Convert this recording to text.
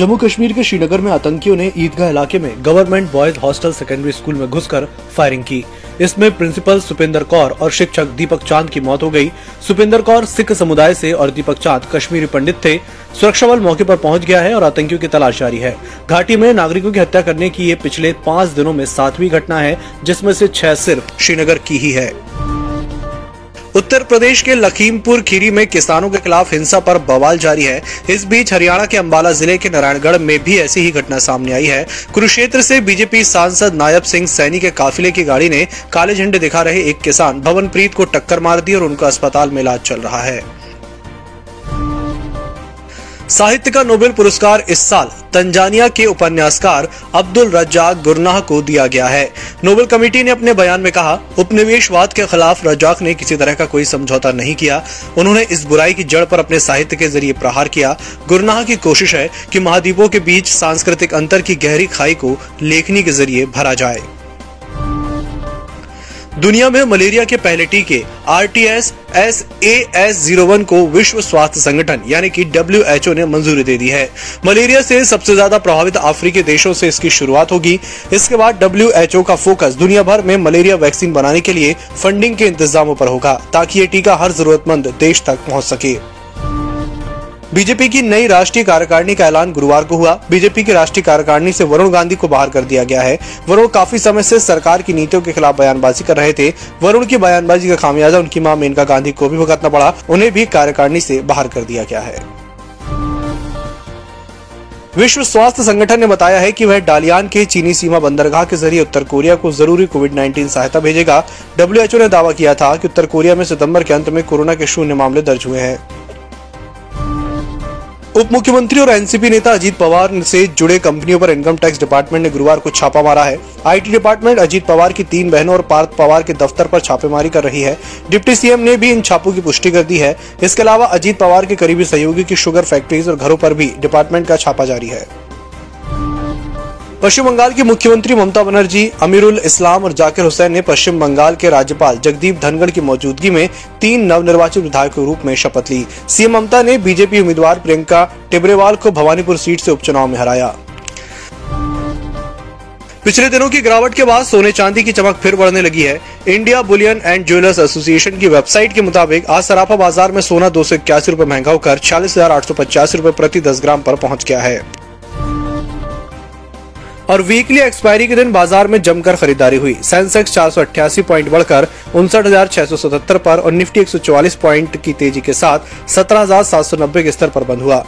जम्मू कश्मीर के श्रीनगर में आतंकियों ने ईदगाह इलाके में government boys hostel secondary school में घुसकर फायरिंग की। इसमें प्रिंसिपल सुपिंदर कौर और शिक्षक दीपक चाँद की मौत हो गई। सुपिंदर कौर सिख समुदाय से और दीपक चाँद कश्मीरी पंडित थे। सुरक्षा बल मौके पर पहुँच गया है और आतंकियों की तलाश जारी है। घाटी में नागरिकों की हत्या करने की ये पिछले पाँच दिनों में सातवीं घटना है, जिसमें से छह सिर्फ़ श्रीनगर की ही है। उत्तर प्रदेश के लखीमपुर खीरी में किसानों के खिलाफ हिंसा पर बवाल जारी है। इस बीच हरियाणा के अंबाला ज़िले के नारायणगढ़ में भी ऐसी ही घटना सामने आई है। कुरुक्षेत्र से बीजेपी सांसद नायब सिंह सैनी के काफिले की गाड़ी ने काले झंडे दिखा रहे एक किसान भवनप्रीत को टक्कर मार दी और उनका अस्पताल में इलाज चल रहा है। साहित्य का नोबेल पुरस्कार इस साल तंजानिया के उपन्यासकार अब्दुल रजाक गुरनाह को दिया गया है। नोबेल कमेटी ने अपने बयान में कहा, उपनिवेशवाद के खिलाफ रजाक ने किसी तरह का कोई समझौता नहीं किया। उन्होंने इस बुराई की जड़ पर अपने साहित्य के ज़रिए प्रहार किया। गुरनाह की कोशिश है कि महाद्वीपों के बीच सांस्कृतिक अंतर की गहरी खाई को लेखनी के ज़रिए भरा जाए। दुनिया में मलेरिया के पहले टीके R T S S A S zero one को विश्व स्वास्थ्य संगठन, यानी कि डब्ल्यू एच ओ ने मंजूरी दे दी है। मलेरिया से सबसे ज़्यादा प्रभावित अफ्रीकी देशों से इसकी शुरुआत होगी। इसके बाद डब्ल्यू एच ओ का फोकस दुनिया भर में मलेरिया वैक्सीन बनाने के लिए फंडिंग के इंतजामों पर होगा, ताकि ये टीका हर जरूरतमंद देश तक पहुँच सके। बीजेपी की नई राष्ट्रीय कार्यकारिणी का ऐलान गुरुवार को हुआ। बीजेपी की राष्ट्रीय कार्यकारिणी से वरुण गांधी को बाहर कर दिया गया है। वरुण काफ़ी समय से सरकार की नीतियों के खिलाफ बयानबाजी कर रहे थे। वरुण की बयानबाजी का खामियाजा उनकी माँ मेनका गांधी को भी भुगतना पड़ा। उन्हें भी कार्यकारिणी से बाहर कर दिया गया है। विश्व स्वास्थ्य संगठन ने बताया है कि वह डालियान के चीनी सीमा बंदरगाह के ज़रिए उत्तर कोरिया को ज़रूरी कोविड 19 सहायता भेजेगा। डब्ल्यूएचओ ने दावा किया था कि उत्तर कोरिया में सितंबर के अंत में कोरोना के शून्य मामले दर्ज हुए हैं। उप मुख्यमंत्री और एनसीपी नेता अजीत पवार से जुड़े कंपनियों पर इनकम टैक्स डिपार्टमेंट ने गुरुवार को छापा मारा है। आईटी डिपार्टमेंट अजीत पवार की तीन बहनों और पार्थ पवार के दफ्तर पर छापेमारी कर रही है। डिप्टी सीएम ने भी इन छापों की पुष्टि कर दी है। इसके अलावा अजीत पवार के करीबी सहयोगी की शुगर फैक्ट्रीज और घरों पर भी डिपार्टमेंट का छापा जारी है। पश्चिम बंगाल की मुख्यमंत्री ममता बनर्जी, अमीरुल इस्लाम और जाकिर हुसैन ने पश्चिम बंगाल के राज्यपाल जगदीप धनगढ़ की मौजूदगी में तीन नवनिर्वाचित विधायक के रूप में शपथ ली। सीएम ममता ने बीजेपी उम्मीदवार प्रियंका टिबरेवाल को भवानीपुर सीट से उपचुनाव में हराया। पिछले दिनों की गिरावट के बाद सोने चांदी की चमक फिर बढ़ने लगी है। India bullion and jewellers association की वेबसाइट के मुताबिक, आज सराफा बाज़ार में सोना दो सौ इक्यासी रूपए महँगा होकर छियालीस हज़ार आठ सौ पचासी रूपए प्रति दस ग्राम पर पहुँच गया है। और वीकली एक्सपायरी के दिन बाज़ार में जमकर खरीदारी हुई। सेंसेक्स चार पॉइंट बढ़कर उनसठ पर और निफ्टी 144 पॉइंट की तेज़ी के साथ 17,790 के स्तर पर बंद हुआ।